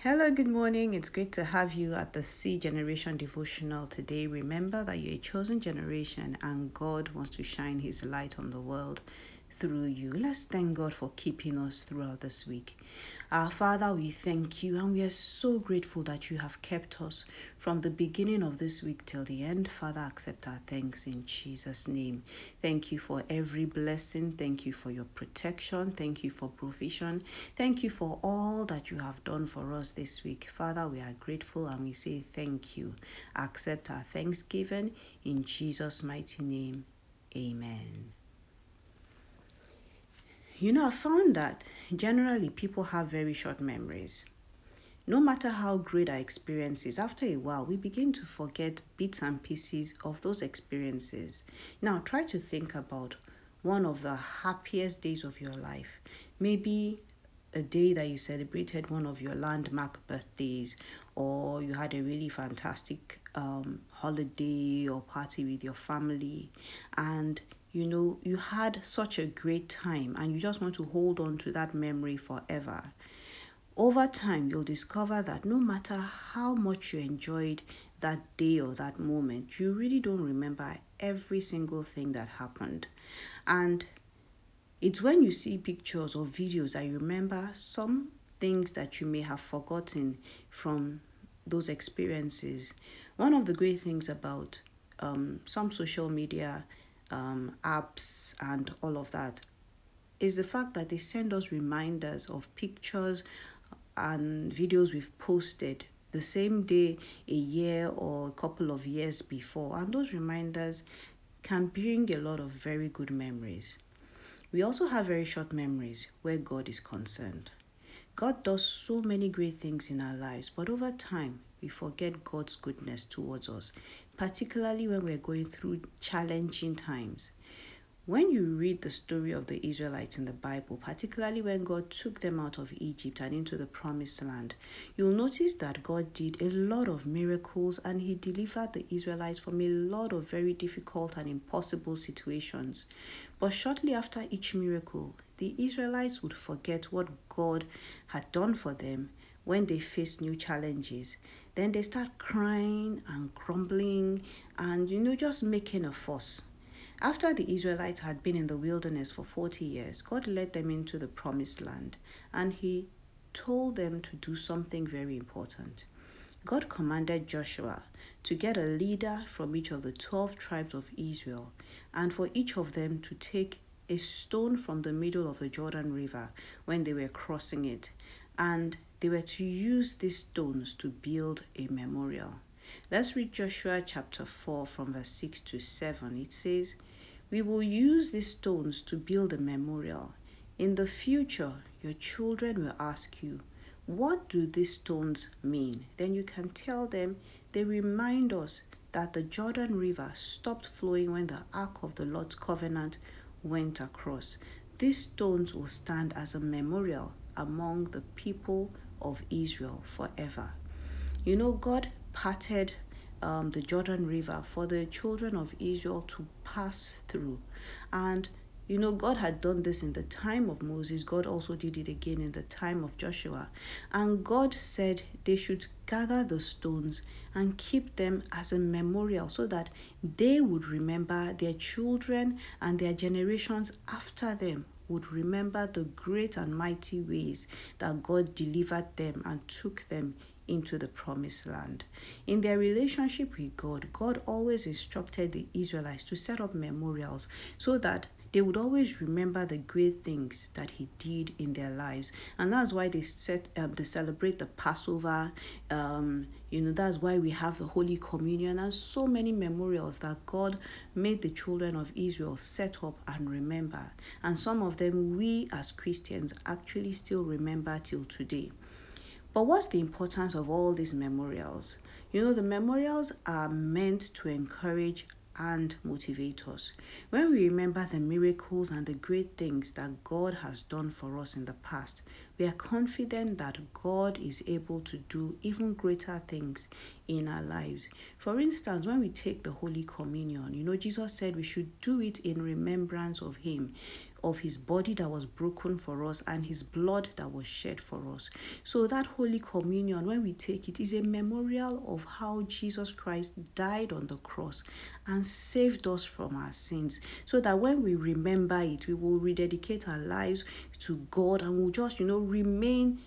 Hello, good morning. It's great to have you at the C Generation Devotional today. Remember that you're a chosen generation and God wants to shine His light on the world through you. Let's thank God for keeping us throughout this week. Our Father, we thank you and we are so grateful that you have kept us from the beginning of this week till the end. Father, accept our thanks in Jesus' name. Thank you for every blessing. Thank you for your protection. Thank you for provision. Thank you for all that you have done for us this week. Father, we are grateful and we say thank you. Accept our thanksgiving in Jesus' mighty name. Amen. You know, I found that generally people have very short memories. No matter how great our experiences, after a while we begin to forget bits and pieces of those experiences. Now, try to think about one of the happiest days of your life. Maybe a day that you celebrated one of your landmark birthdays, or you had a really fantastic um, holiday or party with your family, and you know, you had such a great time and you just want to hold on to that memory forever. Over time, you'll discover that no matter how much you enjoyed that day or that moment, you really don't remember every single thing that happened. And it's when you see pictures or videos that you remember some things that you may have forgotten from those experiences. One of the great things about um, some social media um, apps and all of that is the fact that they send us reminders of pictures and videos we've posted the same day a year or a couple of years before. And those reminders can bring a lot of very good memories. We also have very short memories where god is concerned. God does so many great things in our lives but over time we forget god's goodness towards us particularly when we're going through challenging times. When you read the story of the Israelites in the Bible, particularly when God took them out of Egypt and into the promised land, you'll notice that God did a lot of miracles and He delivered the Israelites from a lot of very difficult and impossible situations. But shortly after each miracle, the Israelites would forget what God had done for them when they faced new challenges. Then they start crying and grumbling and, you know, just making a fuss. After the Israelites had been in the wilderness for 40 years, God led them into the promised land and He told them to do something very important. God commanded Joshua to get a leader from each of the 12 tribes of Israel and for each of them to take a stone from the middle of the Jordan River when they were crossing it and they were to use these stones to build a memorial. Let's read Joshua chapter 4 from verse 6 to 7. It says, We will use these stones to build a memorial. In the future, your children will ask you, What do these stones mean? Then you can tell them they remind us that the Jordan River stopped flowing when the Ark of the Lord's covenant went across. These stones will stand as a memorial among the people of Israel forever. You know, God parted um, the Jordan River for the children of Israel to pass through. And you know, God had done this in the time of Moses. God also did it again in the time of Joshua. And God said they should gather the stones and keep them as a memorial so that they would remember their children and their generations after them would remember the great and mighty ways that God delivered them and took them into the promised land. In their relationship with God, God always instructed the Israelites to set up memorials so that they would always remember the great things that he did in their lives. And that's why they set um, they celebrate the passover um, you know that's why we have the holy communion and so many memorials that god made the children of israel set up and remember. And some of them we as christians actually still remember till today. But what's the importance of all these memorials? You know the memorials are meant to encourage and motivate us. When we remember the miracles and the great things that God has done for us in the past, we are confident that God is able to do even greater things in our lives. For instance, when we take the Holy Communion, you know, Jesus said we should do it in remembrance of Him. Of his body that was broken for us and his blood that was shed for us. So, that Holy Communion, when we take it, is a memorial of how Jesus Christ died on the cross and saved us from our sins. So that when we remember it, we will rededicate our lives to God and we'll just, you know, remain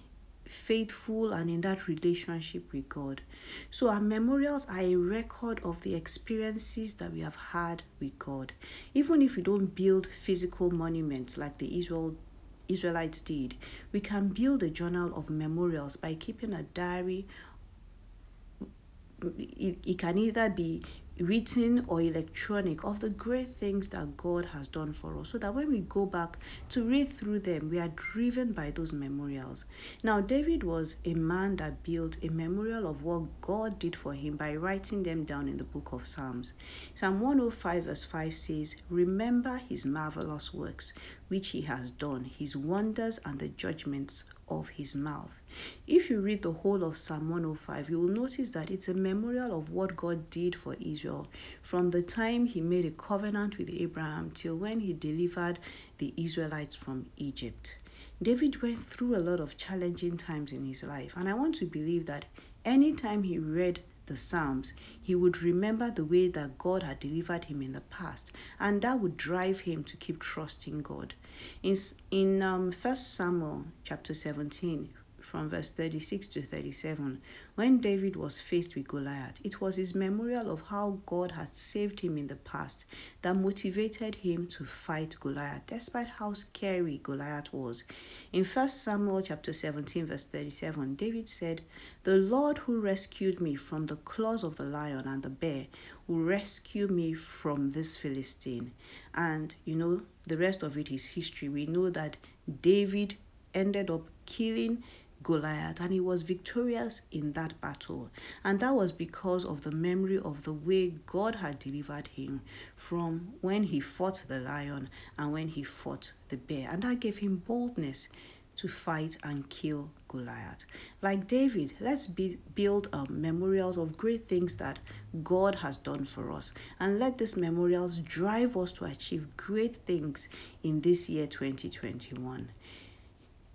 faithful and in that relationship with God. So, our memorials are a record of the experiences that we have had with God. Even if we don't build physical monuments like the Israel Israelites did, we can build a journal of memorials by keeping a diary. It, it can either be written or electronic of the great things that God has done for us so that when we go back to read through them, we are driven by those memorials. Now, David was a man that built a memorial of what God did for him by writing them down in the book of Psalms. Psalm 105, verse 5 says, Remember his marvelous works which he has done, his wonders and the judgments of his mouth. If you read the whole of Psalm 105, you will notice that it's a memorial of what God did for Israel from the time he made a covenant with Abraham till when he delivered the Israelites from Egypt. David went through a lot of challenging times in his life, and I want to believe that anytime he read the Psalms, he would remember the way that God had delivered him in the past, and that would drive him to keep trusting God. In, in um, 1 Samuel chapter 17, from verse 36 to 37, when David was faced with Goliath, it was his memorial of how God had saved him in the past that motivated him to fight Goliath, despite how scary Goliath was. In 1 Samuel chapter 17, verse 37, David said, The Lord who rescued me from the claws of the lion and the bear will rescue me from this Philistine. And you know, the rest of it is history. We know that David ended up killing Goliath and he was victorious in that battle. And that was because of the memory of the way God had delivered him from when he fought the lion and when he fought the bear. And that gave him boldness to fight and kill Goliath. Like David, let's be, build um, memorials of great things that God has done for us. And let these memorials drive us to achieve great things in this year 2021.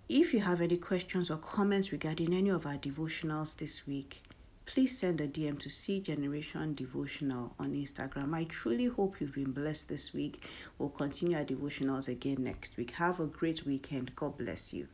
If you have any questions or comments regarding any of our devotionals this week, please send a DM to C Generation Devotional on Instagram. I truly hope you've been blessed this week. We'll continue our devotionals again next week. Have a great weekend. God bless you.